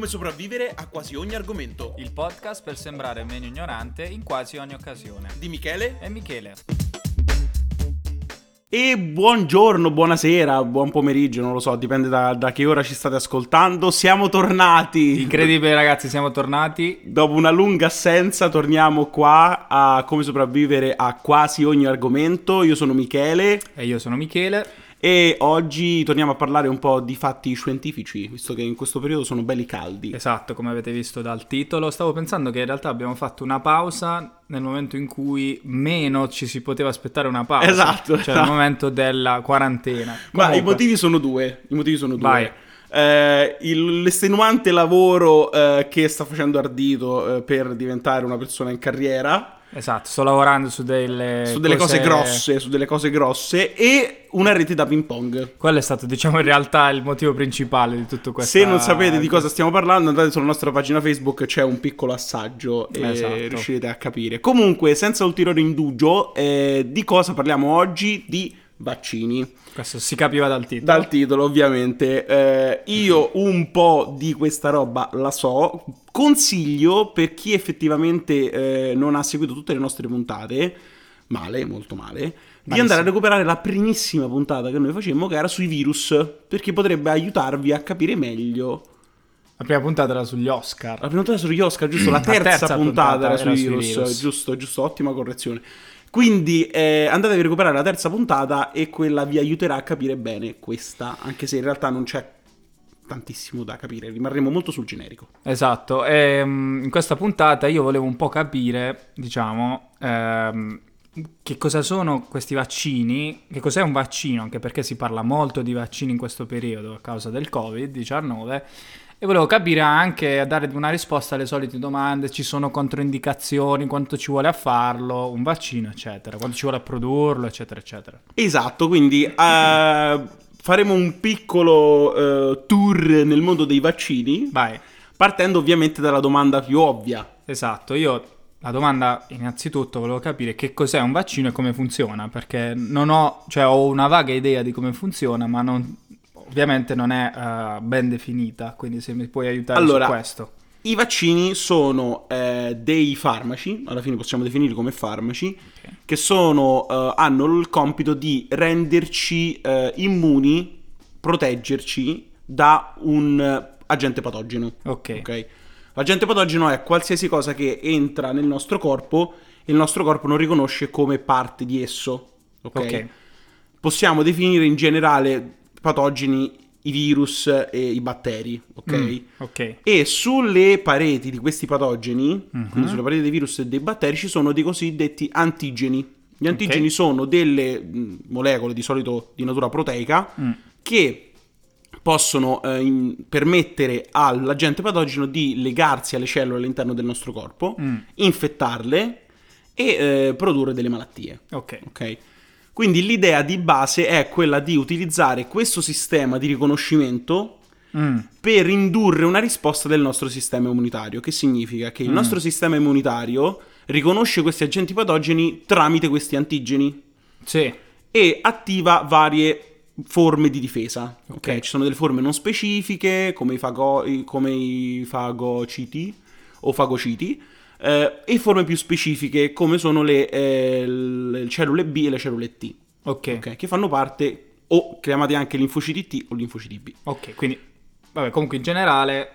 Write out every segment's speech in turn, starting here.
come sopravvivere a quasi ogni argomento. Il podcast per sembrare meno ignorante in quasi ogni occasione. Di Michele e Michele. E buongiorno, buonasera, buon pomeriggio, non lo so, dipende da, da, che ora ci state ascoltando. Siamo tornati. Incredibile ragazzi, siamo tornati. Dopo una lunga assenza torniamo qua a come sopravvivere a quasi ogni argomento. Io sono Michele. E io sono Michele. E oggi torniamo a parlare un po' di fatti scientifici, visto che in questo periodo sono belli caldi. Esatto, come avete visto dal titolo. Stavo pensando che in realtà abbiamo fatto una pausa nel momento in cui meno ci si poteva aspettare una pausa. Esatto. Cioè esatto. nel momento della quarantena. Ma Comunque. i motivi sono due. I motivi sono due. Vai. Eh, il, l'estenuante lavoro eh, che sta facendo Ardito eh, per diventare una persona in carriera Esatto, sto lavorando su delle, su delle cose... cose... grosse, su delle cose grosse e una rete da ping pong. Quello è stato, diciamo, in realtà il motivo principale di tutto questo. Se non sapete di cosa stiamo parlando, andate sulla nostra pagina Facebook, c'è un piccolo assaggio e esatto. riuscirete a capire. Comunque, senza ulteriore indugio, eh, di cosa parliamo oggi? Di vaccini. Questo si capiva dal titolo. Dal titolo, ovviamente. Eh, io un po' di questa roba la so. Consiglio per chi effettivamente eh, non ha seguito tutte le nostre puntate, male, molto male, di Malissimo. andare a recuperare la primissima puntata che noi facemmo, che era sui virus, perché potrebbe aiutarvi a capire meglio. La prima puntata era sugli Oscar. La prima puntata era sugli Oscar, giusto? La terza, la terza puntata, puntata, era, sui, era virus, sui virus. Giusto, giusto, ottima correzione. Quindi eh, andatevi a recuperare la terza puntata e quella vi aiuterà a capire bene questa, anche se in realtà non c'è tantissimo da capire, rimarremo molto sul generico. Esatto, e, ehm, in questa puntata io volevo un po' capire, diciamo, ehm, che cosa sono questi vaccini, che cos'è un vaccino, anche perché si parla molto di vaccini in questo periodo a causa del Covid-19 e volevo capire anche, a dare una risposta alle solite domande, ci sono controindicazioni, quanto ci vuole a farlo, un vaccino, eccetera, quanto ci vuole a produrlo, eccetera, eccetera. Esatto, quindi uh, faremo un piccolo uh, tour nel mondo dei vaccini. Vai. Partendo ovviamente dalla domanda più ovvia. Esatto, io la domanda innanzitutto volevo capire che cos'è un vaccino e come funziona, perché non ho, cioè ho una vaga idea di come funziona, ma non, ovviamente non è uh, ben definita, quindi se mi puoi aiutare allora, su questo. I vaccini sono eh, dei farmaci, alla fine possiamo definirli come farmaci, okay. che sono, eh, hanno il compito di renderci eh, immuni, proteggerci da un agente patogeno. Ok. okay? L'agente patogeno è qualsiasi cosa che entra nel nostro corpo e il nostro corpo non riconosce come parte di esso. Ok. okay. Possiamo definire in generale patogeni i virus e i batteri, ok? Mm, ok. E sulle pareti di questi patogeni, mm-hmm. quindi sulle pareti dei virus e dei batteri, ci sono dei cosiddetti antigeni. Gli antigeni okay. sono delle mh, molecole di solito di natura proteica mm. che possono eh, in, permettere all'agente patogeno di legarsi alle cellule all'interno del nostro corpo, mm. infettarle e eh, produrre delle malattie. Ok. okay? Quindi l'idea di base è quella di utilizzare questo sistema di riconoscimento mm. per indurre una risposta del nostro sistema immunitario, che significa che il mm. nostro sistema immunitario riconosce questi agenti patogeni tramite questi antigeni. Sì. E attiva varie forme di difesa. Ok, okay? ci sono delle forme non specifiche, come i, fago- come i fagociti o fagociti, eh, e forme più specifiche come sono le, eh, le, cellule B e le cellule T. Ok. okay che fanno parte o chiamate anche linfociti T o linfociti B. Ok, quindi vabbè, comunque in generale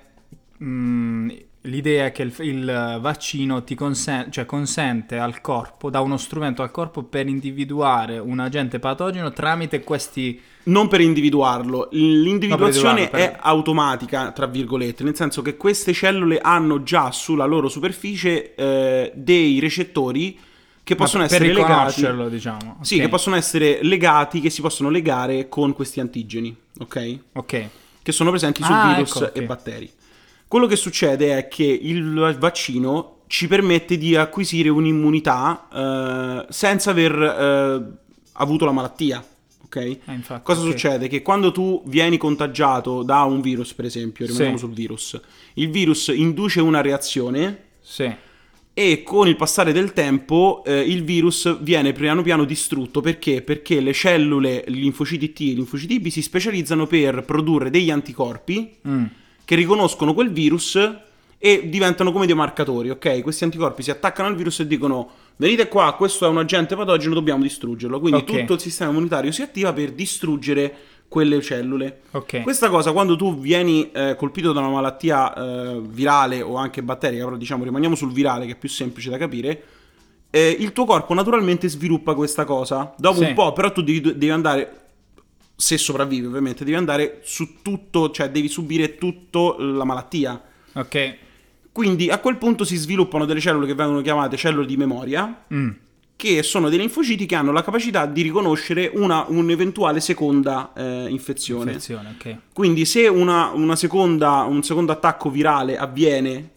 mh, mm, l'idea è che il, il vaccino ti consen- cioè consente al corpo, dà uno strumento al corpo per individuare un agente patogeno tramite questi... Non per individuarlo, l'individuazione no, per è automatica, tra virgolette, nel senso che queste cellule hanno già sulla loro superficie eh, dei recettori che possono Ma essere legati diciamo. Okay. Sì, che possono essere legati, che si possono legare con questi antigeni, ok? Ok. Che sono presenti su ah, virus ecco, okay. e batteri. Quello che succede è che il vaccino ci permette di acquisire un'immunità eh, senza aver eh, avuto la malattia. Ok? Eh, infatti, Cosa okay. succede? Che quando tu vieni contagiato da un virus, per esempio, rimaniamo sì. sul virus, il virus induce una reazione. Sì. E con il passare del tempo eh, il virus viene piano piano distrutto perché? Perché le cellule linfociti T e linfociti B si specializzano per produrre degli anticorpi mm che riconoscono quel virus e diventano come dei marcatori, ok? Questi anticorpi si attaccano al virus e dicono venite qua, questo è un agente patogeno, dobbiamo distruggerlo. Quindi Ok. tutto il sistema immunitario si attiva per distruggere quelle cellule. Ok. Questa cosa quando tu vieni eh, colpito da una malattia eh, virale o anche batterica, però diciamo rimaniamo sul virale che è più semplice da capire, eh, il tuo corpo naturalmente sviluppa questa cosa. Dopo Sì. un po', però tu devi, devi andare, se sopravvivi ovviamente, devi andare su tutto, cioè devi subire tutta la malattia. Ok. Quindi a quel punto si sviluppano delle cellule che vengono chiamate cellule di memoria, Mm. che sono dei linfociti che hanno la capacità di riconoscere una, un'eventuale seconda eh, infezione. Infezione, ok. Quindi se una, una seconda, un secondo attacco virale avviene,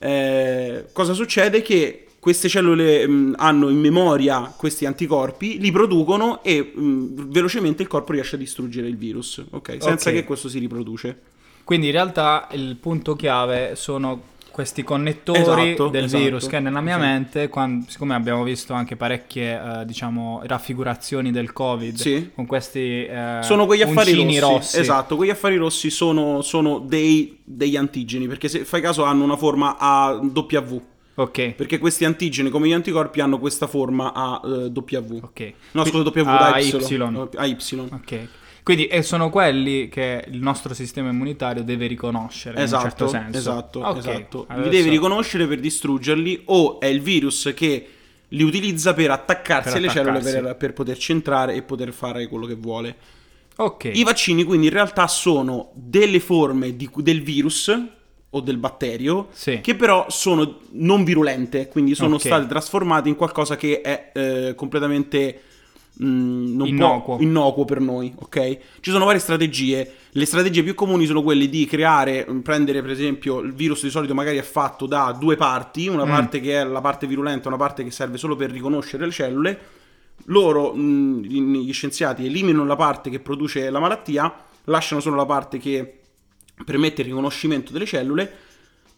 eh, cosa succede? Che queste cellule mh, hanno in memoria questi anticorpi, li producono e mh, velocemente il corpo riesce a distruggere il virus, ok? Senza Ok. che questo si riproduce. Quindi in realtà il punto chiave sono questi connettori Esatto, del esatto, virus che nella mia esatto. mente, quan- siccome abbiamo visto anche parecchie eh, diciamo raffigurazioni del covid Sì. con questi eh, Sono quegli affari rossi. rossi. Esatto, quegli affari rossi sono, sono dei, degli antigeni, perché se fai caso hanno una forma a W. Ok. Perché questi antigeni, come gli anticorpi, hanno questa forma a eh, W. Ok. No, scusa, W a da Y. Y. A Y. Ok. Quindi e sono quelli che il nostro sistema immunitario deve riconoscere Esatto, in un certo senso. esatto, Ok, esatto. Li adesso- devi riconoscere per distruggerli o è il virus che li utilizza per attaccarsi Per alle cellule attaccarsi. per, per poterci entrare e poter fare quello che vuole. Ok. I vaccini quindi in realtà sono delle forme di- del virus o del batterio Sì. che però sono non virulente, quindi sono Ok. state trasformate in qualcosa che è eh, completamente mm, non Innocuo. può- innocuo per noi, ok? Ci sono varie strategie. Le strategie più comuni sono quelle di creare, mm, prendere per esempio il virus di solito magari è fatto da due parti, una Mm. parte che è la parte virulenta, una parte che serve solo per riconoscere le cellule. Loro, mh, gli scienziati, eliminano la parte che produce la malattia, lasciano solo la parte che permette il riconoscimento delle cellule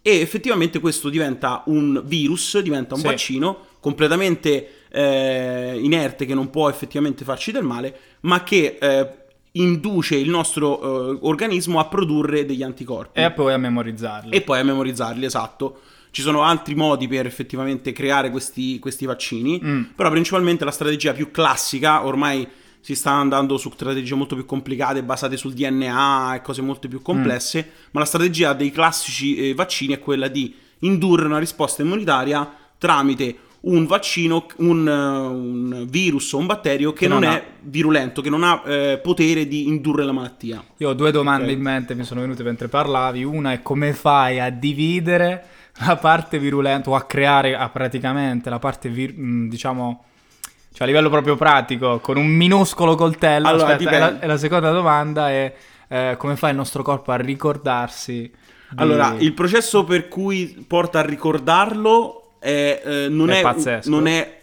e effettivamente questo diventa un virus, diventa un Sì. vaccino completamente eh, inerte che non può effettivamente farci del male, ma che eh, induce il nostro eh, organismo a produrre degli anticorpi E poi a memorizzarli. e poi a memorizzarli, esatto. Ci sono altri modi per effettivamente creare questi, questi vaccini, Mm. però principalmente la strategia più classica, ormai si sta andando su strategie molto più complicate, basate sul DNA e cose molto più complesse, Mm. ma la strategia dei classici eh, vaccini è quella di indurre una risposta immunitaria tramite un vaccino, un, eh, un virus o un batterio che, Che non, non è virulento, che non ha eh, potere di indurre la malattia. Io ho due domande Ok. in mente, mi sono venute mentre parlavi. Una è come fai a dividere la parte virulenta o a creare a praticamente la parte, vir- mh, diciamo, cioè a livello proprio pratico, con un minuscolo coltello. Allora, Aspetta, e, la, e la seconda domanda è eh, come fa il nostro corpo a ricordarsi? di- Allora, il processo per cui porta a ricordarlo è, eh, non, È è, non è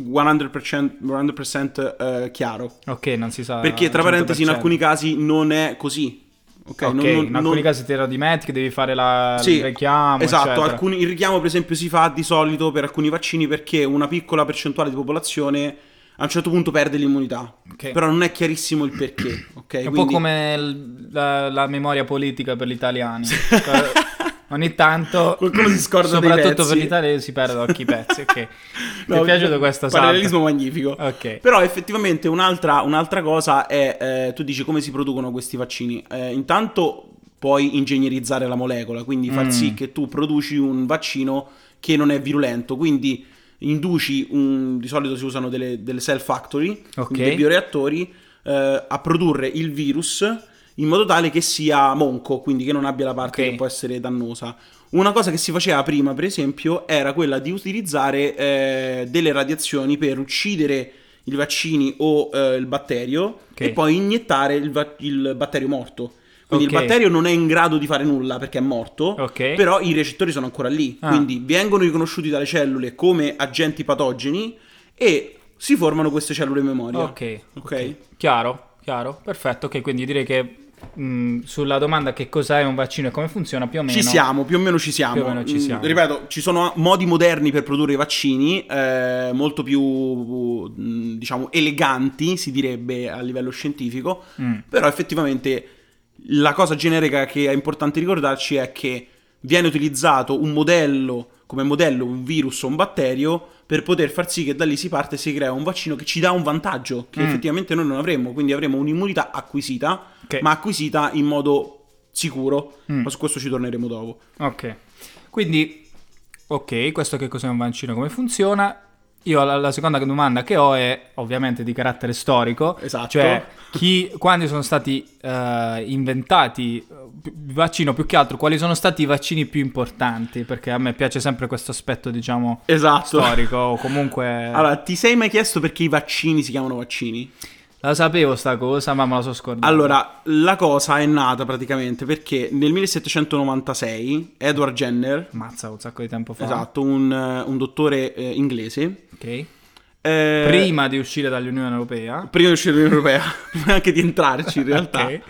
100%, 100% eh, chiaro. Ok, non si sa. Perché, tra al parentesi, in 100%. alcuni casi non è così. Ok, Ok, non- non- in alcuni non- casi te lo dimentichi, devi fare la, Sì, il richiamo. esatto. alcuni- il richiamo, per esempio, si fa di solito per alcuni vaccini perché una piccola percentuale di popolazione a un certo punto perde l'immunità. Ok. Però non è chiarissimo il perché. Ok, È un Quindi- po' come la, la memoria politica per gli italiani. Ogni tanto, Qualcuno si scorda soprattutto per l'Italia, si perdono occhi pezzi. Ok, mi No, è piaciuto questo. Parallelismo magnifico. Ok. Però effettivamente un'altra, un'altra cosa è, eh, tu dici come si producono questi vaccini. Eh, intanto puoi ingegnerizzare la molecola, quindi far Mm. sì che tu produci un vaccino che non è virulento, quindi induci, un, di solito si usano delle, delle cell factory, Ok. quindi dei bioreattori, eh, a produrre il virus in modo tale che sia monco, quindi che non abbia la parte Ok. che può essere dannosa. Una cosa che si faceva prima, per esempio, era quella di utilizzare eh, delle radiazioni per uccidere i vaccini o eh, il batterio Ok. e poi iniettare il, va- il batterio morto. Quindi Ok. il batterio non è in grado di fare nulla perché è morto, Ok. però i recettori sono ancora lì. Ah. Quindi vengono riconosciuti dalle cellule come agenti patogeni e si formano queste cellule memoria. Ok, Ok. Chiaro, chiaro, perfetto. Ok, quindi direi che mh, sulla domanda che cos'è un vaccino e come funziona, più o meno Ci siamo, più o meno ci siamo. Più o meno ci Mm, siamo. ripeto, ci sono modi moderni per produrre i vaccini, eh, molto più, mm, diciamo, eleganti, si direbbe a livello scientifico, Mm. però effettivamente la cosa generica che è importante ricordarci è che viene utilizzato un modello, come modello un virus o un batterio, per poter far sì che da lì si parte e si crea un vaccino che ci dà un vantaggio, che Mm. effettivamente noi non avremmo, quindi avremo un'immunità acquisita, Ok. ma acquisita in modo sicuro, Mm. ma su questo ci torneremo dopo. Ok. Quindi, ok, questo che cos'è un vaccino, come funziona? Io la, la seconda domanda che ho è ovviamente di carattere storico. Esatto. Cioè, chi, quando sono stati eh, inventati eh, il vaccino, più che altro, quali sono stati i vaccini più importanti? Perché a me piace sempre questo aspetto, diciamo, Esatto. storico o comunque... Allora, ti sei mai chiesto perché i vaccini si chiamano vaccini? La sapevo sta cosa, ma me la so scordata. Allora, la cosa è nata praticamente perché nel 1796 Edward Jenner, Mazza, un sacco di tempo fa. esatto, un, eh, un dottore eh, inglese, Ok. eh, Prima di uscire dall'Unione Europea. prima di uscire dall'Unione Europea, prima anche di entrarci in realtà, Ok.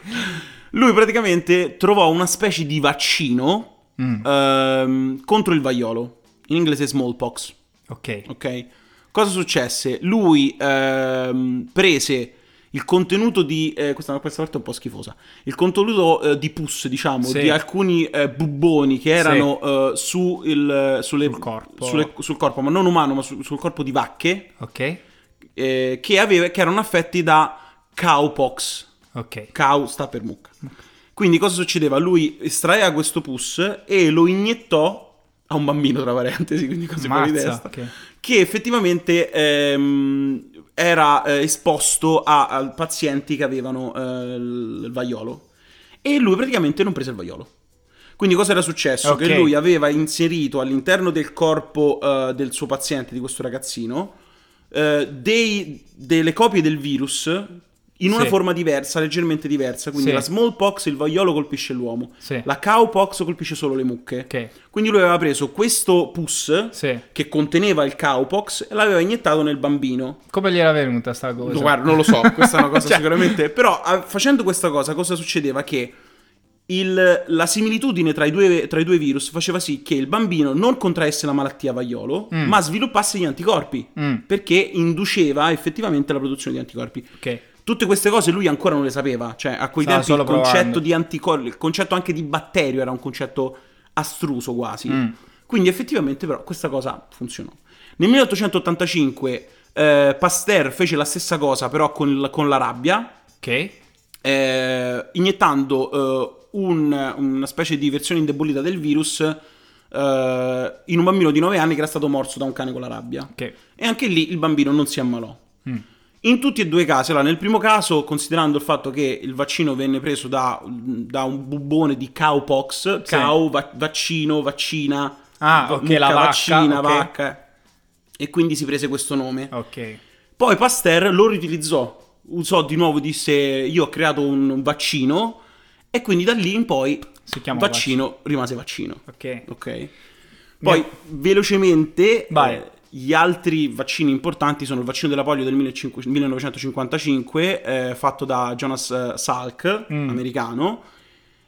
lui praticamente trovò una specie di vaccino Mm, ehm, contro il vaiolo, in inglese smallpox. ok. Ok? Cosa successe? Lui ehm, prese il contenuto di. eh, questa, questa volta è un po' schifosa. Il contenuto eh, di pus, diciamo, Sì. di alcuni eh, bubboni che erano eh, su il, sulle- Sul corpo. sulle- sul corpo, ma non umano, ma su- sul corpo di vacche, Ok. eh, che, aveva- che erano affetti da cowpox. Ok. Cow sta per mucca. Quindi cosa succedeva? Lui estraeva questo pus e lo iniettò a un bambino, tra parentesi, quindi cose fuori di Mazza, testa ok. che effettivamente ehm, era eh, esposto a, a pazienti che avevano eh, il vaiolo e lui praticamente non prese il vaiolo. Quindi cosa era successo? Ok. Che lui aveva inserito all'interno del corpo eh, del suo paziente, di questo ragazzino, eh, dei- delle copie del virus in una Sì. forma diversa, leggermente diversa. Quindi Sì. la smallpox, il vaiolo colpisce l'uomo, Sì. la cowpox colpisce solo le mucche. Ok. Quindi lui aveva preso questo pus che conteneva il cowpox e l'aveva iniettato nel bambino. Come gli era venuta sta cosa? No, guarda, non lo so, questa è una cosa Cioè- sicuramente. Però ah, facendo questa cosa, cosa succedeva? Che il- la similitudine tra i, due, tra i due virus faceva sì che il bambino non contraesse la malattia vaiolo, Mm. ma sviluppasse gli anticorpi. Mm, Perché induceva effettivamente la produzione di anticorpi. ok. Tutte queste cose lui ancora non le sapeva. Cioè, a quei Stava tempi il concetto provando. di anticorpi, il concetto anche di batterio era un concetto astruso quasi. Mm. Quindi effettivamente però questa cosa funzionò. Nel 1885 eh, Pasteur fece la stessa cosa però con, il- con la rabbia, Ok. eh, iniettando eh, un- una specie di versione indebolita del virus eh, in un bambino di 9 anni che era stato morso da un cane con la rabbia. Ok. E anche lì il bambino non si ammalò. Mm. In tutti e due i casi, allora, nel primo caso, considerando il fatto che il vaccino venne preso da, da un bubbone di cowpox, Sì. cow, va- vaccino, vaccina, Ah, ok, mucca, la vacca, vaccina, ok. vacca, e quindi si prese questo nome. Ok. Poi Pasteur lo riutilizzò, usò di nuovo, disse io ho creato un, vaccino, e quindi da lì in poi Si chiama vaccino rimase vaccino. Ok. Ok. Poi velocemente Vai. eh, gli altri vaccini importanti sono il vaccino della polio del 1500 1955 eh, fatto da Jonas eh, Salk, Mm. americano,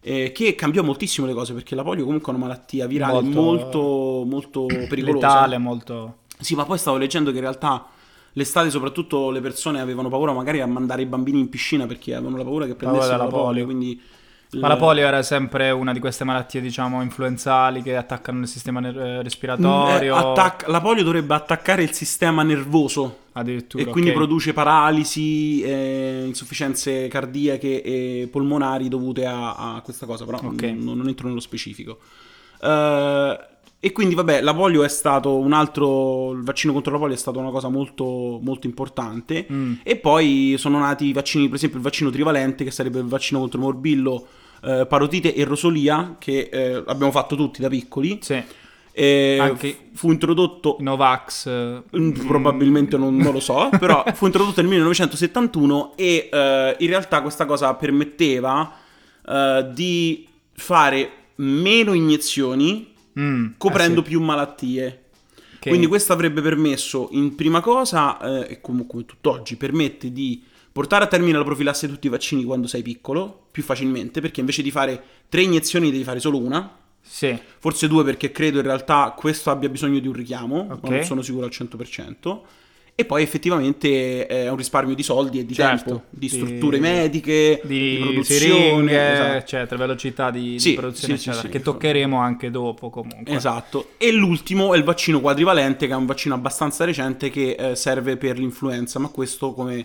eh, che cambiò moltissimo le cose perché la polio comunque è una malattia virale Molto- molto, molto, pericolosa. Letale, molto... Sì, ma poi stavo leggendo che in realtà l'estate soprattutto le persone avevano paura magari a mandare i bambini in piscina perché avevano la paura che prendessero della la polio, polio. quindi... Ma la polio era sempre una di queste malattie, diciamo, influenzali che attaccano il sistema ner- eh, Mm, respiratorio. eh, attac- la polio dovrebbe attaccare il sistema nervoso addirittura. e quindi ok. produce paralisi, eh, insufficienze cardiache e polmonari dovute a, a questa cosa, però Ok. non, non entro nello specifico. Eh, e quindi vabbè, la polio è stato un altro, il vaccino contro la polio è stata una cosa molto, molto importante. Mm. E poi sono nati i vaccini, per esempio il vaccino trivalente, che sarebbe il vaccino contro morbillo, eh, parotite e rosolia, che eh, abbiamo fatto tutti da piccoli. Sì. Anche- fu introdotto Novax. eh, Mm, Probabilmente non, non lo so, però fu introdotto nel 1971 e eh, in realtà questa cosa permetteva eh, di fare meno iniezioni mm, coprendo eh sì. più malattie. Che- Quindi questo avrebbe permesso, in prima cosa, eh, e comunque tutt'oggi, permette di portare a termine la profilassi di tutti i vaccini quando sei piccolo, più facilmente, perché invece di fare tre iniezioni devi fare solo una. Sì. Forse due perché credo in realtà questo abbia bisogno di un richiamo, Ok. ma non sono sicuro al 100%. E poi effettivamente è un risparmio di soldi e di Certo, tempo, di di- strutture mediche, di, di, produzione. siringhe, esatto. eccetera, velocità di, di Sì, produzione, sì, eccetera, sì. che toccheremo anche dopo comunque. Esatto. E l'ultimo è il vaccino quadrivalente, che è un vaccino abbastanza recente che eh, serve per l'influenza, ma questo come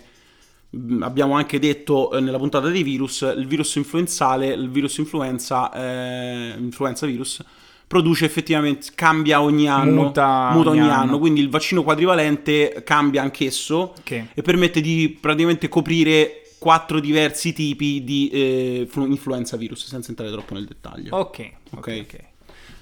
mh, abbiamo anche detto eh, nella puntata dei virus, il virus influenzale, il virus influenza, eh, influenza virus, produce effettivamente, cambia ogni anno, Muta ogni, ogni anno. anno. quindi il vaccino quadrivalente cambia anch'esso Che- e permette di praticamente coprire quattro diversi tipi di eh, flu- influenza virus, senza entrare troppo nel dettaglio. Ok, ok, Ok. ok.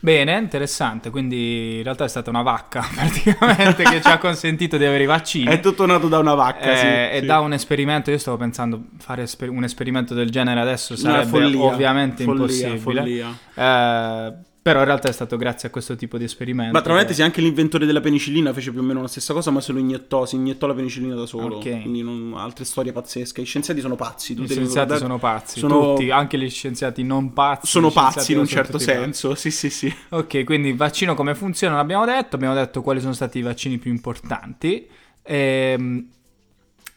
Bene, interessante, quindi in realtà è stata una vacca praticamente che ci ha consentito di avere i vaccini. È tutto nato da una vacca, Eh, sì, e sì. da un esperimento, io stavo pensando fare esper- un esperimento del genere adesso sarebbe follia, ovviamente follia, impossibile. follia. Eh, però in realtà è stato grazie a questo tipo di esperimento. Ma tra che- parentesi anche l'inventore della penicillina fece più o meno la stessa cosa, ma se lo iniettò, si iniettò la penicillina da solo. Ok. Quindi non- altre storie pazzesche. I scienziati sono pazzi, tu I devi scienziati sono pazzi, Sono- tutti, anche gli scienziati non pazzi. Sono gli pazzi in un certo tutti pazzi. senso. Sì, sì, sì. Ok, quindi il vaccino come funziona l'abbiamo detto, abbiamo detto quali sono stati i vaccini più importanti. Ehm,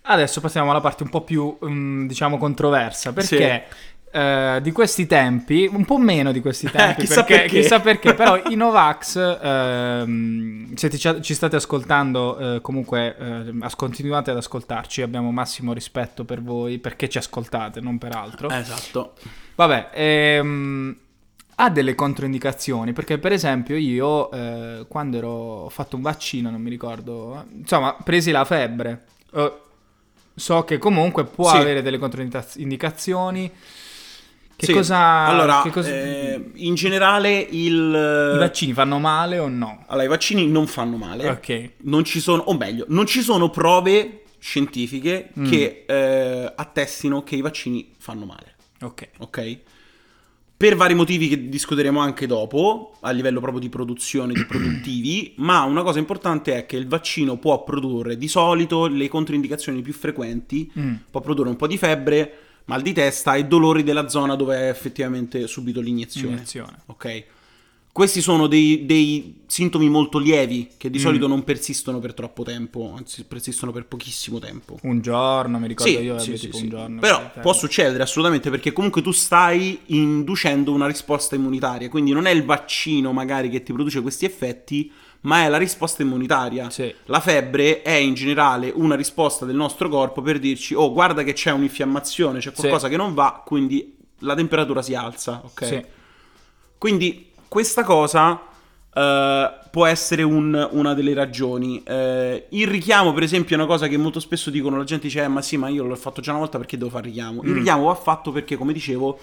adesso passiamo alla parte un po' più, mm, diciamo, controversa, perché eh, di questi tempi, un po' meno di questi tempi, chissà perché, perché. chissà perché, però i Novax, ehm, se ti- ci state ascoltando, eh, comunque eh, continuate ad ascoltarci, abbiamo massimo rispetto per voi, perché ci ascoltate, non per altro. Esatto. Vabbè, ehm, ha delle controindicazioni, perché per esempio io eh, quando ero, ho fatto un vaccino, non mi ricordo, eh, insomma, presi la febbre. Eh, so che comunque può Sì. avere delle controindicazioni. Che Sì. cosa... Allora, che cosa- eh, in generale il... I vaccini fanno male o no? Allora, i vaccini non fanno male. Ok. Non ci sono, o meglio, non ci sono prove scientifiche Mm. che eh, attestino che i vaccini fanno male. Ok. ok? Per vari motivi che discuteremo anche dopo, a livello proprio di produzione, di produttivi, ma una cosa importante è che il vaccino può produrre di solito le controindicazioni più frequenti, Mm. può produrre un po' di febbre, mal di testa e dolori della zona dove è effettivamente subito l'iniezione. Iniezione. Ok? Questi sono dei, dei sintomi molto lievi che di Mm. solito non persistono per troppo tempo, anzi persistono per pochissimo tempo. Un giorno, mi ricordo Sì, io sì, avevo sì, tipo sì. un giorno. Però per- può succedere assolutamente perché comunque tu stai inducendo una risposta immunitaria, quindi non è il vaccino magari che ti produce questi effetti, ma è la risposta immunitaria. Sì. La febbre è in generale una risposta del nostro corpo per dirci "Oh, guarda che c'è un'infiammazione, c'è qualcosa che non va", quindi la temperatura si alza, ok? Sì. Quindi questa cosa eh, può essere un- una delle ragioni. Eh, il richiamo, per esempio, è una cosa che molto spesso dicono, la gente dice, "Eh, ma sì, ma io l'ho fatto già una volta perché devo fare richiamo. Il Mm. richiamo va fatto perché, come dicevo,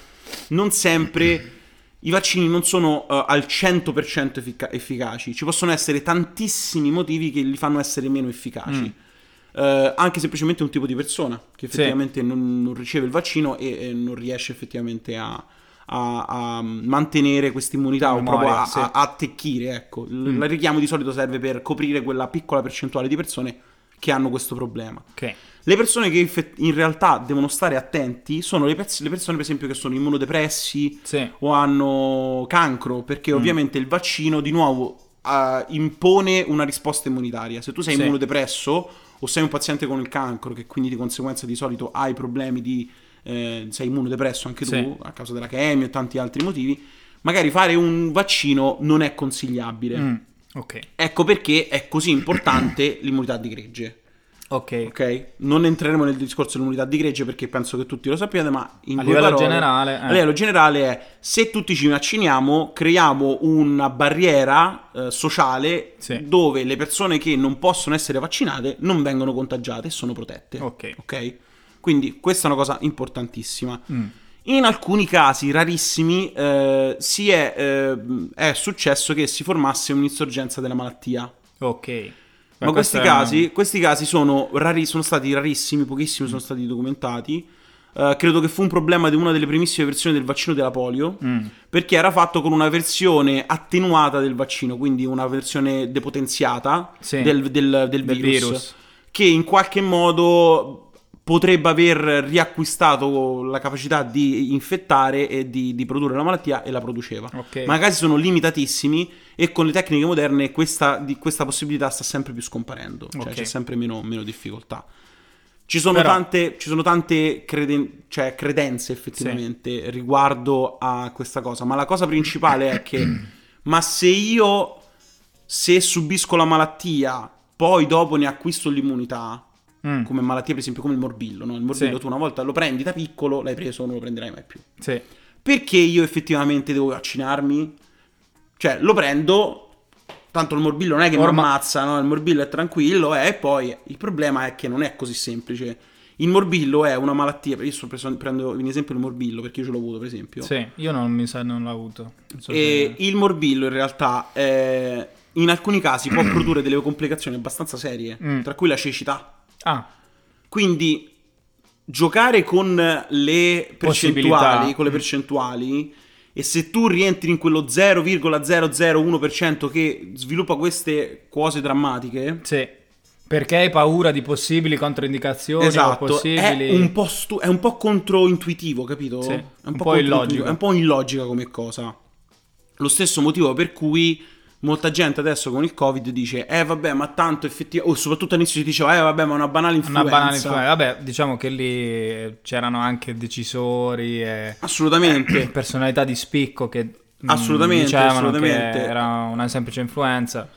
non sempre i vaccini non sono eh, al 100% effica- efficaci. Ci possono essere tantissimi motivi che li fanno essere meno efficaci. Mm. Eh, anche semplicemente un tipo di persona che Sì. effettivamente non, non riceve il vaccino e, e non riesce effettivamente a, a- a mantenere questa immunità o proprio a, sì. a- attecchire. Ecco. Mm. il richiamo di solito serve per coprire quella piccola percentuale di persone che hanno questo problema. Ok. Le persone che in realtà devono stare attenti sono le, pers- le persone, per esempio, che sono immunodepressi Sì. o hanno cancro, perché Mm. ovviamente il vaccino di nuovo eh, impone una risposta immunitaria. Se tu sei Sì. immunodepresso o sei un paziente con il cancro, che quindi di conseguenza di solito hai problemi di eh, sei immunodepresso anche tu Sì. a causa della chemio e tanti altri motivi, magari fare un vaccino non è consigliabile. Mm. Ok. Ecco perché è così importante l'immunità di gregge. Ok. Ok? Non entreremo nel discorso dell'immunità di gregge perché penso che tutti lo sappiate, ma in A livello parole- generale, eh. a livello generale è se tutti ci vacciniamo, creiamo una barriera eh, sociale Sì. dove le persone che non possono essere vaccinate non vengono contagiate e sono protette. Ok. Ok? Quindi questa è una cosa importantissima. Mm. In alcuni casi rarissimi eh, si è, eh, è successo che si formasse un'insorgenza della malattia. Ok. Ma questi è- casi, questi casi sono, rari- sono stati rarissimi, pochissimi sono stati documentati. Eh, credo che fu un problema di una delle primissime versioni del vaccino della polio, Mm. perché era fatto con una versione attenuata del vaccino, quindi una versione depotenziata Sì. del, del- del Del virus, virus. che in qualche modo potrebbe aver riacquistato la capacità di infettare e di, di produrre la malattia e la produceva. Ok. Ma i casi sono limitatissimi e con le tecniche moderne questa, di, questa possibilità sta sempre più scomparendo, cioè Ok. c'è sempre meno, meno difficoltà. Ci sono Però- tante, ci sono tante creden- cioè, credenze effettivamente riguardo a questa cosa, ma la cosa principale è che, ma se io, se subisco la malattia, poi dopo ne acquisto l'immunità, Mm, come malattie per esempio come il morbillo, no? Il morbillo Sì. tu una volta lo prendi da piccolo, l'hai preso, non lo prenderai mai più. sì. Perché io effettivamente devo vaccinarmi? Cioè, lo prendo, tanto il morbillo non è che mi ammazza, no? Il morbillo è tranquillo, eh, e poi il problema è che non è così semplice. Il morbillo è una malattia, io sto preso- prendo in esempio il morbillo perché io ce l'ho avuto per esempio. Sì, io non mi sa, non l'ho avuto. Non so E se- il morbillo in realtà eh, in alcuni casi può produrre delle complicazioni abbastanza serie, Mm. tra cui la cecità. Ah, Quindi giocare con le percentuali, con le percentuali e se tu rientri in quello 0,001% che sviluppa queste cose drammatiche, sì. Perché hai paura di possibili controindicazioni esatto, possibili... è un po' stu- è un po' controintuitivo, capito? Sì, è un po' controintuitivo, illogico. È un po' illogica come cosa. Lo stesso motivo per cui molta gente adesso con il Covid dice "Eh vabbè, ma tanto effettivamente o soprattutto all'inizio si diceva "Eh vabbè, ma una banale Una influenza". banale influenza. Vabbè, diciamo che lì c'erano anche decisori e Assolutamente. personalità di spicco che mm, Assolutamente, dicevano assolutamente. che era una semplice influenza.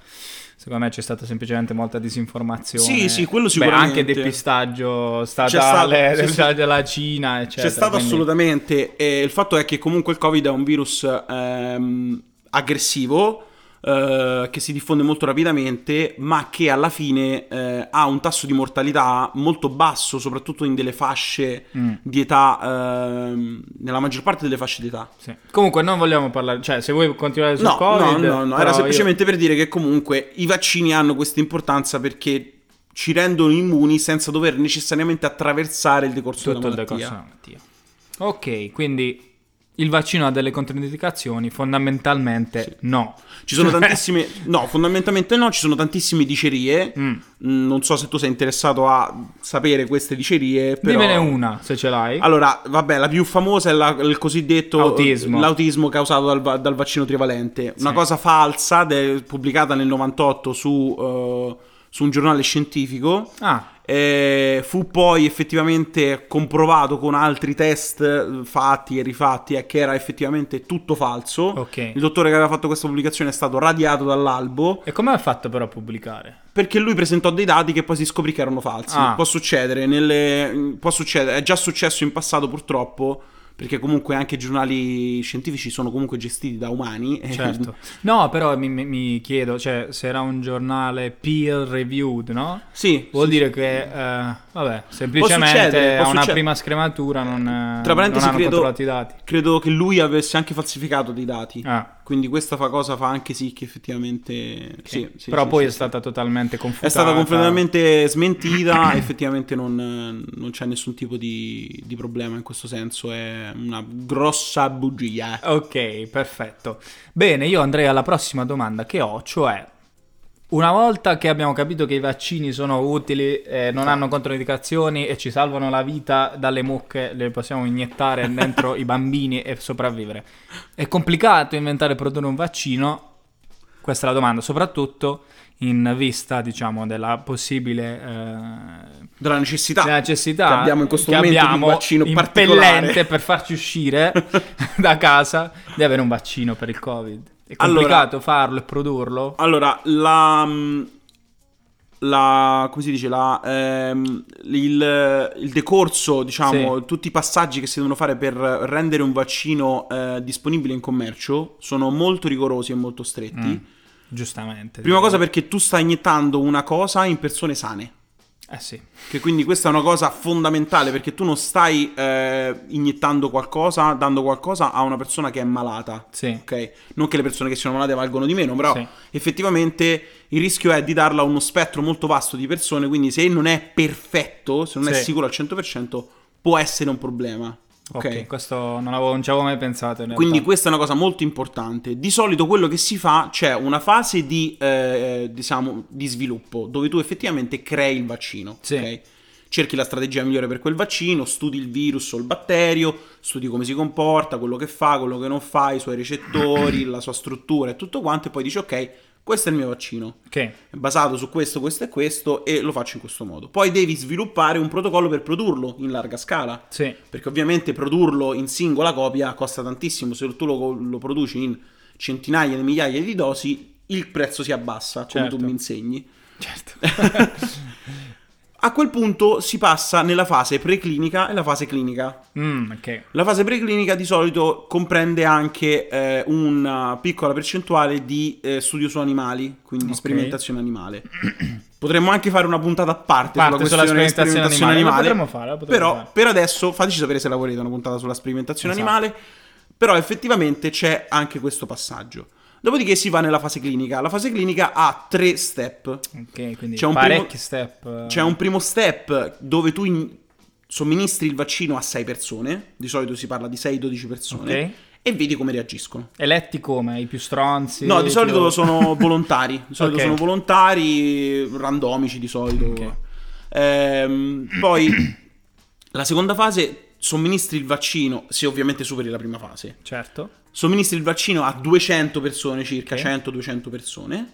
Secondo me c'è stata semplicemente molta disinformazione. Sì, sì, quello Beh, sicuramente. anche depistaggio C'è stato- statale sì, della Cina, eccetera. C'è stato quindi- assolutamente. E il fatto è che comunque il Covid è un virus ehm, aggressivo. Eh, che si diffonde molto rapidamente, ma che alla fine eh, ha un tasso di mortalità molto basso, soprattutto in delle fasce Mm. di età, ehm, nella maggior parte delle fasce di età. Sì. Comunque non vogliamo parlare, cioè se vuoi continuare sul No, Covid... no, no, no, era io- semplicemente per dire che comunque i vaccini hanno questa importanza perché ci rendono immuni senza dover necessariamente attraversare il decorso tutto il della decorso malattia. della malattia. Ok, quindi il vaccino ha delle controindicazioni, fondamentalmente no. Ci sono tantissime, no, fondamentalmente no, ci sono tantissime dicerie. Mm. Mm, Non so se tu sei interessato a sapere queste dicerie. Però... Dimmene una, se ce l'hai. Allora, vabbè, la più famosa è la- il cosiddetto Autismo. l'autismo causato dal, dal vaccino trivalente. Una Sì. cosa falsa, de- pubblicata nel 98 su, eh, su un giornale scientifico. Ah, Eh, fu poi effettivamente comprovato con altri test eh, fatti e rifatti e che era effettivamente tutto falso. Ok. Il dottore che aveva fatto questa pubblicazione è stato radiato dall'albo e come ha fatto però a pubblicare? perché lui presentò dei dati che poi si scoprì che erano falsi. Ah. Può succedere, nelle- può succedere, è già successo in passato purtroppo, perché comunque anche i giornali scientifici sono comunque gestiti da umani. e- Certo. No, però mi, mi- chiedo, cioè, se era un giornale peer reviewed, no? Sì, Vuol sì, dire sì. che, eh, vabbè, semplicemente a una prima scrematura non, eh, Tra parentesi, non hanno credo- controllato i dati. Credo che lui avesse anche falsificato dei dati. Ah, Quindi questa fa cosa fa anche sì che effettivamente... sì, sì, però sì, poi è stata totalmente confutata. È stata completamente smentita, effettivamente non, non c'è nessun tipo di, di problema in questo senso, è una grossa bugia. Ok, perfetto. Bene, io andrei alla prossima domanda che ho, cioè una volta che abbiamo capito che i vaccini sono utili, eh, non hanno controindicazioni e ci salvano la vita dalle mucche, le possiamo iniettare dentro i bambini e sopravvivere. È complicato inventare e produrre un vaccino? Questa è la domanda, soprattutto in vista, diciamo, della possibile eh, Della necessità. la necessità che abbiamo in questo momento di un abbiamo vaccino impellente particolare. per farci uscire da casa di avere un vaccino per il Covid. È Allora- complicato farlo e produrlo? Allora, la... la come si dice? La, ehm, il, il decorso, diciamo, tutti i passaggi che si devono fare per rendere un vaccino eh, disponibile in commercio sono molto rigorosi e molto stretti. Mm, Giustamente. Prima cosa perché tu stai iniettando una cosa in persone sane. Eh sì. Che quindi questa è una cosa fondamentale perché tu non stai eh, iniettando qualcosa, dando qualcosa a una persona che è malata. Sì. Ok? Non che le persone che sono malate valgono di meno, però Sì. effettivamente il rischio è di darla a uno spettro molto vasto di persone, quindi se non è perfetto, se non è Sì. sicuro al 100%, può essere un problema. Ok? Questo non, avevo, non ci avevo mai pensato. Quindi questa è una cosa molto importante. Di solito quello che si fa, c'è una fase di, eh, diciamo, di sviluppo, dove tu effettivamente crei il vaccino. Sì. ok? cerchi la strategia migliore per quel vaccino, studi il virus o il batterio, studi come si comporta, quello che fa, quello che non fa, i suoi recettori, la sua struttura e tutto quanto, e poi dici ok, questo è il mio vaccino. Ok. È basato su questo, questo e questo e lo faccio in questo modo. Poi devi sviluppare un protocollo per produrlo in larga scala. Sì. Perché ovviamente produrlo in singola copia costa tantissimo. Se tu lo, lo produci in centinaia di migliaia di dosi, il prezzo si abbassa, come Certo. tu mi insegni. Certo. A quel punto si passa nella fase preclinica e la fase clinica. Mm, ok. La fase preclinica di solito comprende anche eh, una piccola percentuale di eh, studio su animali, quindi Ok. sperimentazione animale. Potremmo anche fare una puntata a parte, Parte sulla sulla sperimentazione animale, animale. potremmo fare, potremmo però fare. per adesso fateci sapere se la volete una puntata sulla sperimentazione Esatto. animale. Però effettivamente c'è anche questo passaggio. Dopodiché si va nella fase clinica. La fase clinica ha tre step. Ok, quindi C'è un parecchi primo- step. C'è un primo step dove tu in- somministri il vaccino a 6 persone, di solito si parla di 6-12 persone, Ok. e vedi come reagiscono. Eletti come? I più stronzi? No, di solito più- sono volontari, di solito Ok. sono volontari, randomici di solito. Ok. Ehm, poi la seconda fase somministri il vaccino, se ovviamente superi la prima fase. Certo. Somministri il vaccino a 200 persone circa, Ok. 100-200 persone.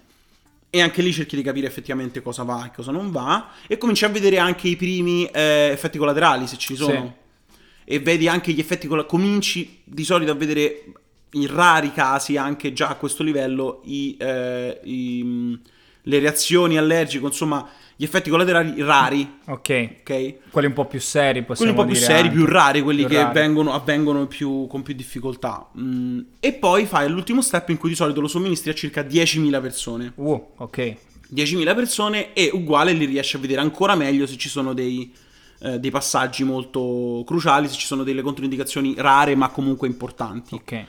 E anche lì cerchi di capire effettivamente cosa va e cosa non va. E cominci a vedere anche i primi eh, effetti collaterali, se ci sono. E vedi anche gli effetti collaterali. Cominci di solito a vedere, in rari casi, anche già a questo livello, i, eh, i, mh, le reazioni allergiche, insomma, gli effetti collaterali rari. Ok. Ok? Quelli un po' più seri, possiamo Quelli un po' più seri, anche. più rari, quelli Più che rari. vengono- avvengono più- con più difficoltà. Mm, E poi fai l'ultimo step in cui di solito lo somministri a circa 10.000 persone. Uh, ok. 10.000 persone e uguale li riesci a vedere ancora meglio se ci sono dei, eh, dei passaggi molto cruciali, se ci sono delle controindicazioni rare ma comunque importanti. Ok.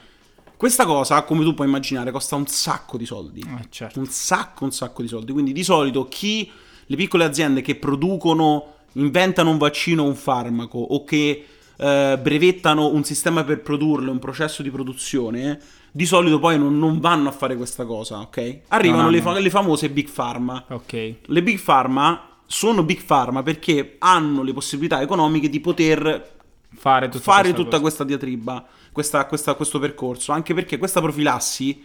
Questa cosa, come tu puoi immaginare, costa un sacco di soldi. Eh, certo. Un sacco, un sacco di soldi. Quindi di solito chi, le piccole aziende che producono, inventano un vaccino o un farmaco o che eh, brevettano un sistema per produrlo, un processo di produzione, di solito poi non, non vanno a fare questa cosa, ok? Arrivano Non le, hanno. fa- le famose big pharma. Ok. Le big pharma sono big pharma perché hanno le possibilità economiche di poter Fare tutta fare questa tutta questa diatriba, questa- questa- questo percorso, anche perché questa profilassi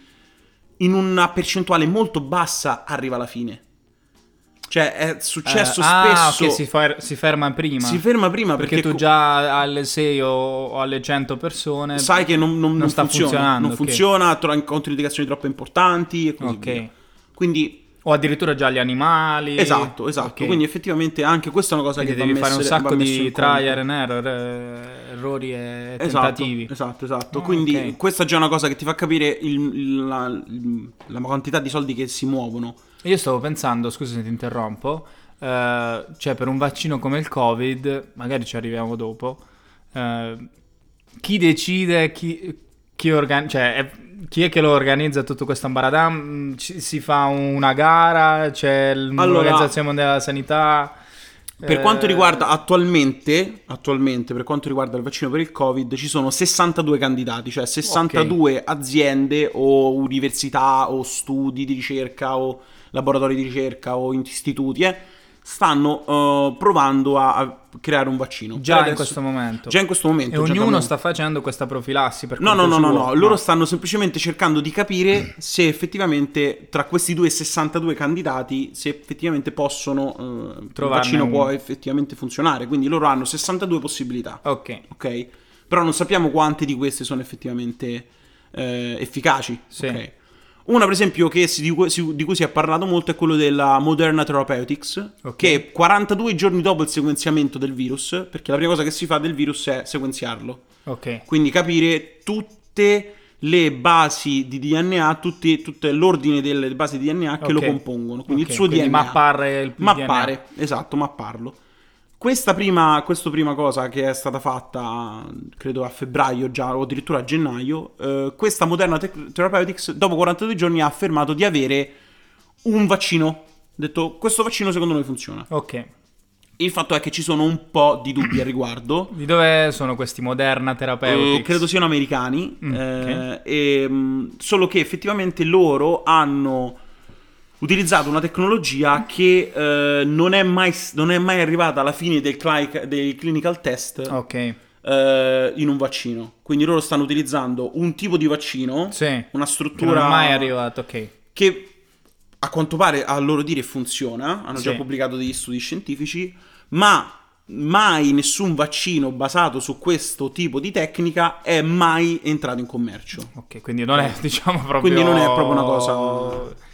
in una percentuale molto bassa arriva alla fine. Cioè è successo ah, spesso, ok, si, fer- si ferma prima. si ferma prima perché, perché, tu co- già alle 6 o, alle 100 persone sai che non, non- non sta funziona, funzionando, non ok. funziona, tra controindicazioni troppo importanti e così Ok. via. Quindi o addirittura già gli animali. esatto, esatto, Ok. quindi effettivamente anche questa è una cosa Quindi che devi fare un messa- va sacco di trial and error, eh, errori e Esatto, tentativi. esatto, esatto. Ah, Quindi ok. questa è già una cosa che ti fa capire il- la, la quantità di soldi che si muovono. Io stavo pensando, scusa se ti interrompo, eh, cioè per un vaccino come il Covid, magari ci arriviamo dopo, eh, chi decide, chi, chi, organ- cioè, è- chi è che lo organizza tutto questo ambaradam? Mm, ci- Si fa una gara, c'è l'Organizzazione Mondiale della Sanità? Per eh, quanto riguarda attualmente, attualmente, per quanto riguarda il vaccino per il Covid, ci sono 62 candidati, cioè 62 aziende o università o studi di ricerca o laboratori di ricerca o istituti eh, stanno eh, provando a, a creare un vaccino. Già Per in adesso- questo momento. Già in questo momento. E ognuno sta facendo questa profilassi per No, no, no, no, no, loro stanno semplicemente cercando di capire se effettivamente tra questi due 62 candidati, se effettivamente possono, eh, il vaccino uno. può effettivamente funzionare, quindi loro hanno 62 possibilità, Ok, ok? Però non sappiamo quante di queste sono effettivamente eh, efficaci, Sì. ok? Una, per esempio, che si- di, cui, si, di cui si è parlato molto è quello della Moderna Therapeutics, Ok. che 42 giorni dopo il sequenziamento del virus, perché la prima cosa che si fa del virus è sequenziarlo, ok. quindi capire tutte le basi di DNA, tutti, tutto l'ordine delle basi di DNA che Ok. lo compongono, quindi il suo quindi DNA. mappare il Mappare, esatto, mapparlo. Questa prima, prima cosa che è stata fatta, credo a febbraio già, o addirittura a gennaio, eh, questa Moderna Tech- Therapeutics, dopo 42 giorni, ha affermato di avere un vaccino. Ha detto, questo vaccino secondo noi funziona. Ok. Il fatto è che ci sono un po' di dubbi al riguardo. Di dove sono questi Moderna Therapeutics? Eh, credo siano americani, Mm, eh, e, mh, solo che effettivamente loro hanno utilizzato una tecnologia che eh, non, è mai, non è mai arrivata alla fine del cli- dei clinical test Ok. eh, in un vaccino. Quindi loro stanno utilizzando un tipo di vaccino, Sì. una struttura non è mai arrivato, ok. che a quanto pare a loro dire funziona, hanno già Sì. pubblicato degli studi scientifici, ma mai nessun vaccino basato su questo tipo di tecnica è mai entrato in commercio. Ok, quindi non è, diciamo, proprio... Quindi non è proprio una cosa-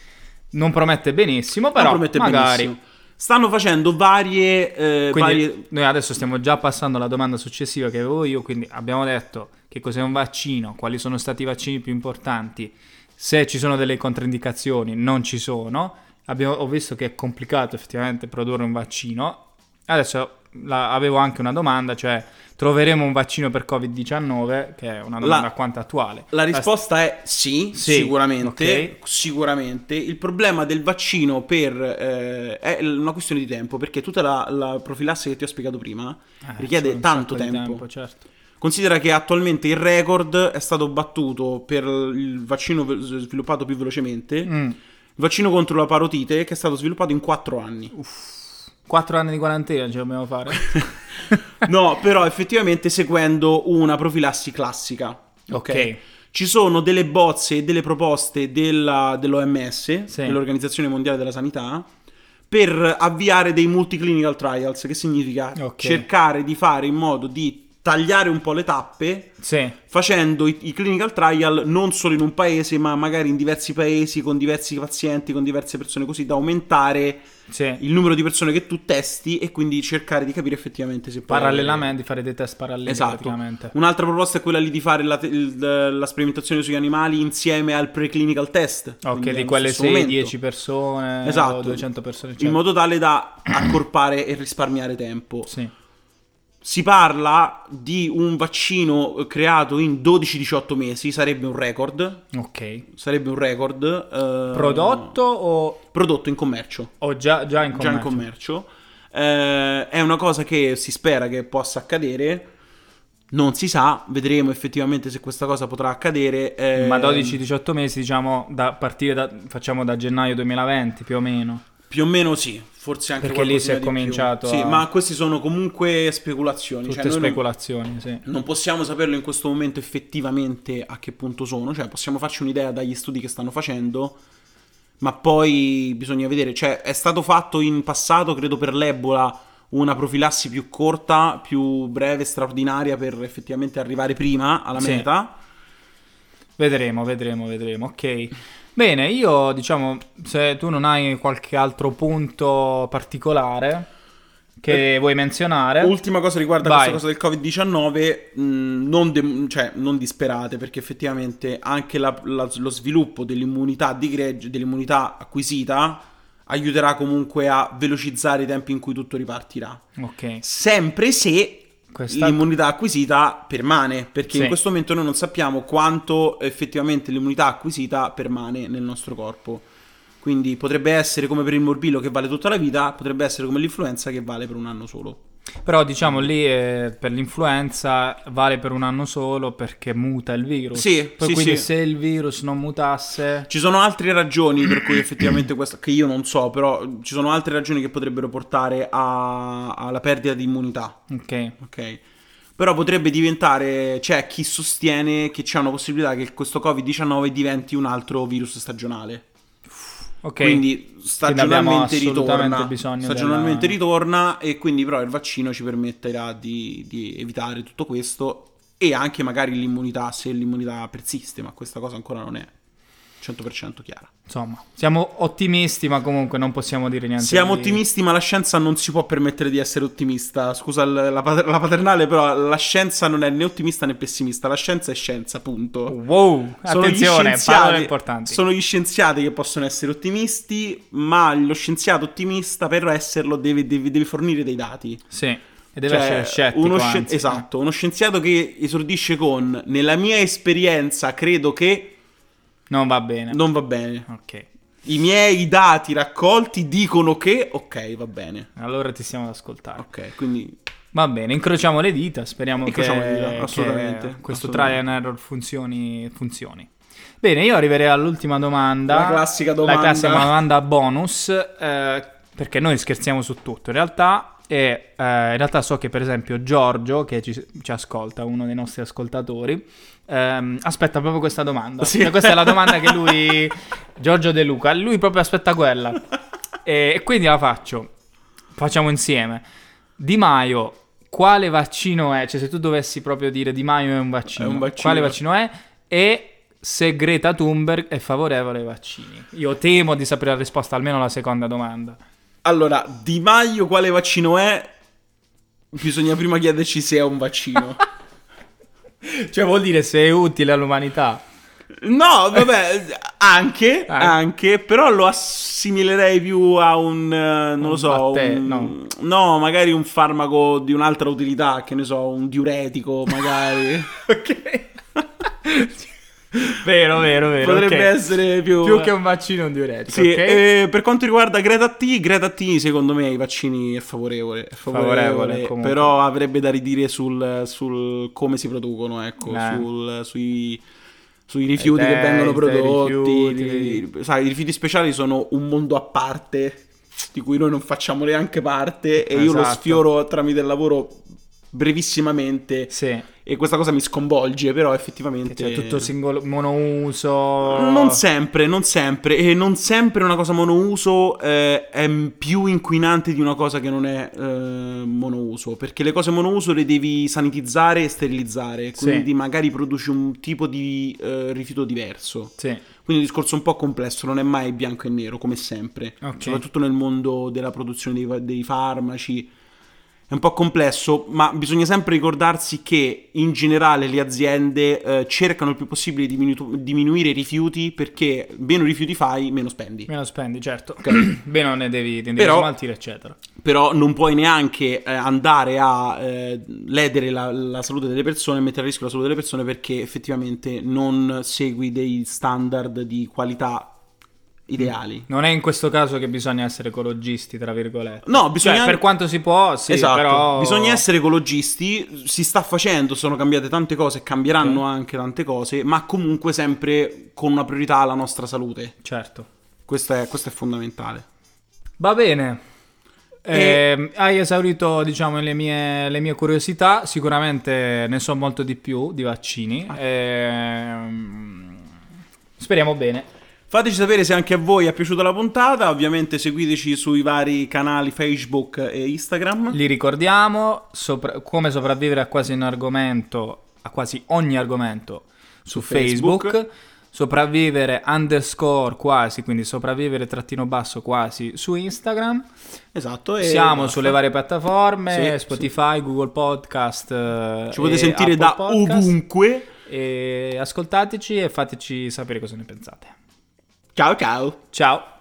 Non promette benissimo, però promette magari... benissimo. Stanno facendo varie, eh, varie- noi adesso stiamo già passando alla domanda successiva che avevo io, quindi abbiamo detto che cos'è un vaccino, quali sono stati i vaccini più importanti, se ci sono delle controindicazioni, non ci sono. Abbiamo- ho visto che è complicato effettivamente produrre un vaccino. Adesso la- avevo anche una domanda, cioè troveremo un vaccino per Covid-19, che è una domanda La- quanto attuale. La risposta è sì, Sì, sicuramente, ok. sicuramente. Il problema del vaccino per, eh, è una questione di tempo, perché tutta la, la profilassi che ti ho spiegato prima Eh, richiede tanto di tempo. certo. Considera che attualmente il record è stato battuto per il vaccino sviluppato più velocemente, Mm. il vaccino contro la parotite che è stato sviluppato in 4 anni. Quattro anni di quarantena ce dobbiamo fare? No, però effettivamente seguendo una profilassi classica. Ok. Ci sono delle bozze e delle proposte della- dell'OMS, Sì. dell'Organizzazione Mondiale della Sanità, per avviare dei multiclinical trials, che significa Ok. cercare di fare in modo di tagliare un po' le tappe sì. facendo i, i clinical trial non solo in un paese, ma magari in diversi paesi, con diversi pazienti, con diverse persone, così da aumentare Sì. il numero di persone che tu testi e quindi cercare di capire effettivamente se poi... Parallelamente, di fare dei test paralleli Esatto. Un'altra proposta è quella lì di fare la, il- la sperimentazione sugli animali insieme al preclinical test. Ok, di quelle stesso 6, momento. 10 persone Esatto. o 200 persone. In certo. modo tale da accorpare e risparmiare tempo. Sì. Si parla di un vaccino creato in 12-18 mesi, sarebbe un record. Ok. Sarebbe un record. eh, Prodotto o, Prodotto in commercio. o già, già in Già in commercio? commercio. Eh, è una cosa che si spera che possa accadere. Non si sa, vedremo effettivamente se questa cosa potrà accadere. eh, Ma 12-18 mesi, diciamo, da partire da, facciamo da gennaio 2020 più o meno. Più o meno sì, forse anche Perché lì si è cominciato Sì, a- ma questi sono comunque speculazioni. Tutte cioè, noi non- speculazioni, sì. Non possiamo saperlo in questo momento effettivamente a che punto sono, cioè possiamo farci un'idea dagli studi che stanno facendo, ma poi bisogna vedere, cioè è stato fatto in passato, credo per l'Ebola, una profilassi più corta, più breve, straordinaria per effettivamente arrivare prima alla Sì. meta. Vedremo, vedremo, vedremo. Ok. Bene, io diciamo, se tu non hai qualche altro punto particolare che vuoi menzionare. Ultima cosa riguarda Vai. questa cosa del Covid-19, mh, non, de- cioè, non disperate perché effettivamente anche la- la- lo sviluppo dell'immunità di gregge, dell'immunità acquisita, aiuterà comunque a velocizzare i tempi in cui tutto ripartirà. Ok. Sempre se Questa- l'immunità acquisita permane, perché Sì. in questo momento noi non sappiamo quanto effettivamente l'immunità acquisita permane nel nostro corpo. Quindi potrebbe essere come per il morbillo che vale tutta la vita, potrebbe essere come l'influenza che vale per un anno solo. Però diciamo lì eh, per l'influenza vale per un anno solo perché muta il virus. Sì, Poi sì, quindi sì. se il virus non mutasse... Ci sono altre ragioni per cui effettivamente questo, che io non so, però ci sono altre ragioni che potrebbero portare a- alla perdita di immunità. Ok. Ok. Però potrebbe diventare, c'è chi sostiene che c'è una possibilità che questo Covid-19 diventi un altro virus stagionale. Ok. Quindi stagionalmente ritorna. Stagionalmente della- ritorna e quindi però il vaccino ci permetterà di, di evitare tutto questo e anche magari l'immunità se l'immunità persiste, ma questa cosa ancora non è 100% chiara. Insomma, siamo ottimisti, ma comunque non possiamo dire niente. Siamo di- ottimisti, ma la scienza non si può permettere di essere ottimista. Scusa la, pater- la paternale, però la scienza non è né ottimista né pessimista. La scienza è scienza, punto. Wow, Sono attenzione, parole importanti. Sono gli scienziati che possono essere ottimisti, ma lo scienziato ottimista per esserlo deve, deve- deve fornire dei dati. Sì, e deve Cioè, essere scettico, uno sci- esatto, uno scienziato che esordisce con nella mia esperienza credo che Non va bene. non va bene. Ok, I miei dati raccolti dicono che ok, va bene. allora ti stiamo ad ascoltare. Ok, quindi Va bene, incrociamo le dita, speriamo Incrociamo che, le dita, che assolutamente, questo assolutamente. trial and error funzioni, funzioni. Bene, io arriverei all'ultima domanda. La classica domanda. La classica domanda bonus, eh, perché noi scherziamo su tutto in realtà. E eh, in realtà so che per esempio Giorgio, che ci, ci ascolta, uno dei nostri ascoltatori, ehm, aspetta proprio questa domanda. Sì. Cioè, questa è la domanda che lui, Giorgio De Luca, lui proprio aspetta quella. E, e quindi la faccio. Facciamo insieme. Di Maio, quale vaccino è? Cioè, se tu dovessi proprio dire Di Maio è un vaccino, È un vaccino. quale vaccino è? E se Greta Thunberg è favorevole ai vaccini. Io temo di sapere la risposta almeno alla seconda domanda. Allora, Di Maio quale vaccino è? Bisogna prima chiederci se è un vaccino. Cioè, vuol dire se è utile all'umanità. No, vabbè, anche, Anche. anche, però lo assimilerei più a un, eh, non lo Un so, batte- un- no. no, magari un farmaco di un'altra utilità, che ne so, un diuretico, magari. Ok. vero, vero, vero. Potrebbe ok. essere più... Più che un vaccino, un diuretico. Sì, ok? eh, per quanto riguarda Greta T, Greta T secondo me ai vaccini è favorevole, è favorevole, Favorevole, però avrebbe da ridire sul, sul come si producono, ecco, Eh. sul- sui, sui rifiuti Eh, che vengono prodotti. rifiuti. i- sai, i rifiuti speciali sono un mondo a parte di cui noi non facciamo neanche parte e io lo Esatto. sfioro tramite il lavoro brevissimamente Sì, e questa cosa mi sconvolge, però effettivamente... cioè tutto singolo, monouso. Non sempre, non sempre. E non sempre una cosa monouso eh, è più inquinante di una cosa che non è eh, monouso. Perché le cose monouso le devi sanitizzare e sterilizzare. Sì. Quindi magari produci un tipo di eh, rifiuto diverso. Sì, Quindi un discorso un po' complesso, non è mai bianco e nero, come sempre. Ok. Soprattutto nel mondo della produzione dei, dei farmaci. È un po' complesso, ma bisogna sempre ricordarsi che in generale le aziende eh, cercano il più possibile di diminu- diminuire i rifiuti perché meno rifiuti fai, meno spendi. meno spendi, certo. Beh, non ne devi, ne devi Però- smaltire, eccetera. Però non puoi neanche eh, andare a eh, ledere la, la salute delle persone, mettere a rischio la salute delle persone perché effettivamente non segui dei standard di qualità ideali. Non è in questo caso che bisogna essere ecologisti, tra virgolette. No, bisogna... Cioè, per quanto si può, sì, esatto, però... bisogna essere ecologisti, si sta facendo, sono cambiate tante cose, cambieranno Ok. anche tante cose, ma comunque sempre con una priorità alla nostra salute. Certo. Questo è, questo è fondamentale. Va bene. Eh, hai esaurito, diciamo, le mie, le mie curiosità. Sicuramente ne so molto di più di vaccini. Ah. Ehm, speriamo bene. Fateci sapere se anche a voi è piaciuta la puntata, ovviamente seguiteci sui vari canali Facebook e Instagram. Li ricordiamo. sopra- come sopravvivere a quasi un argomento, a quasi ogni argomento su, Su Facebook. Facebook. Sopravvivere underscore quasi, quindi sopravvivere trattino basso quasi su Instagram. Esatto. Siamo basta. sulle varie piattaforme, Sì, Spotify, Google Podcast. eh, Ci potete sentire Apple da Podcast. ovunque. E ascoltateci e fateci sapere cosa ne pensate. Ciao ciao. Ciao!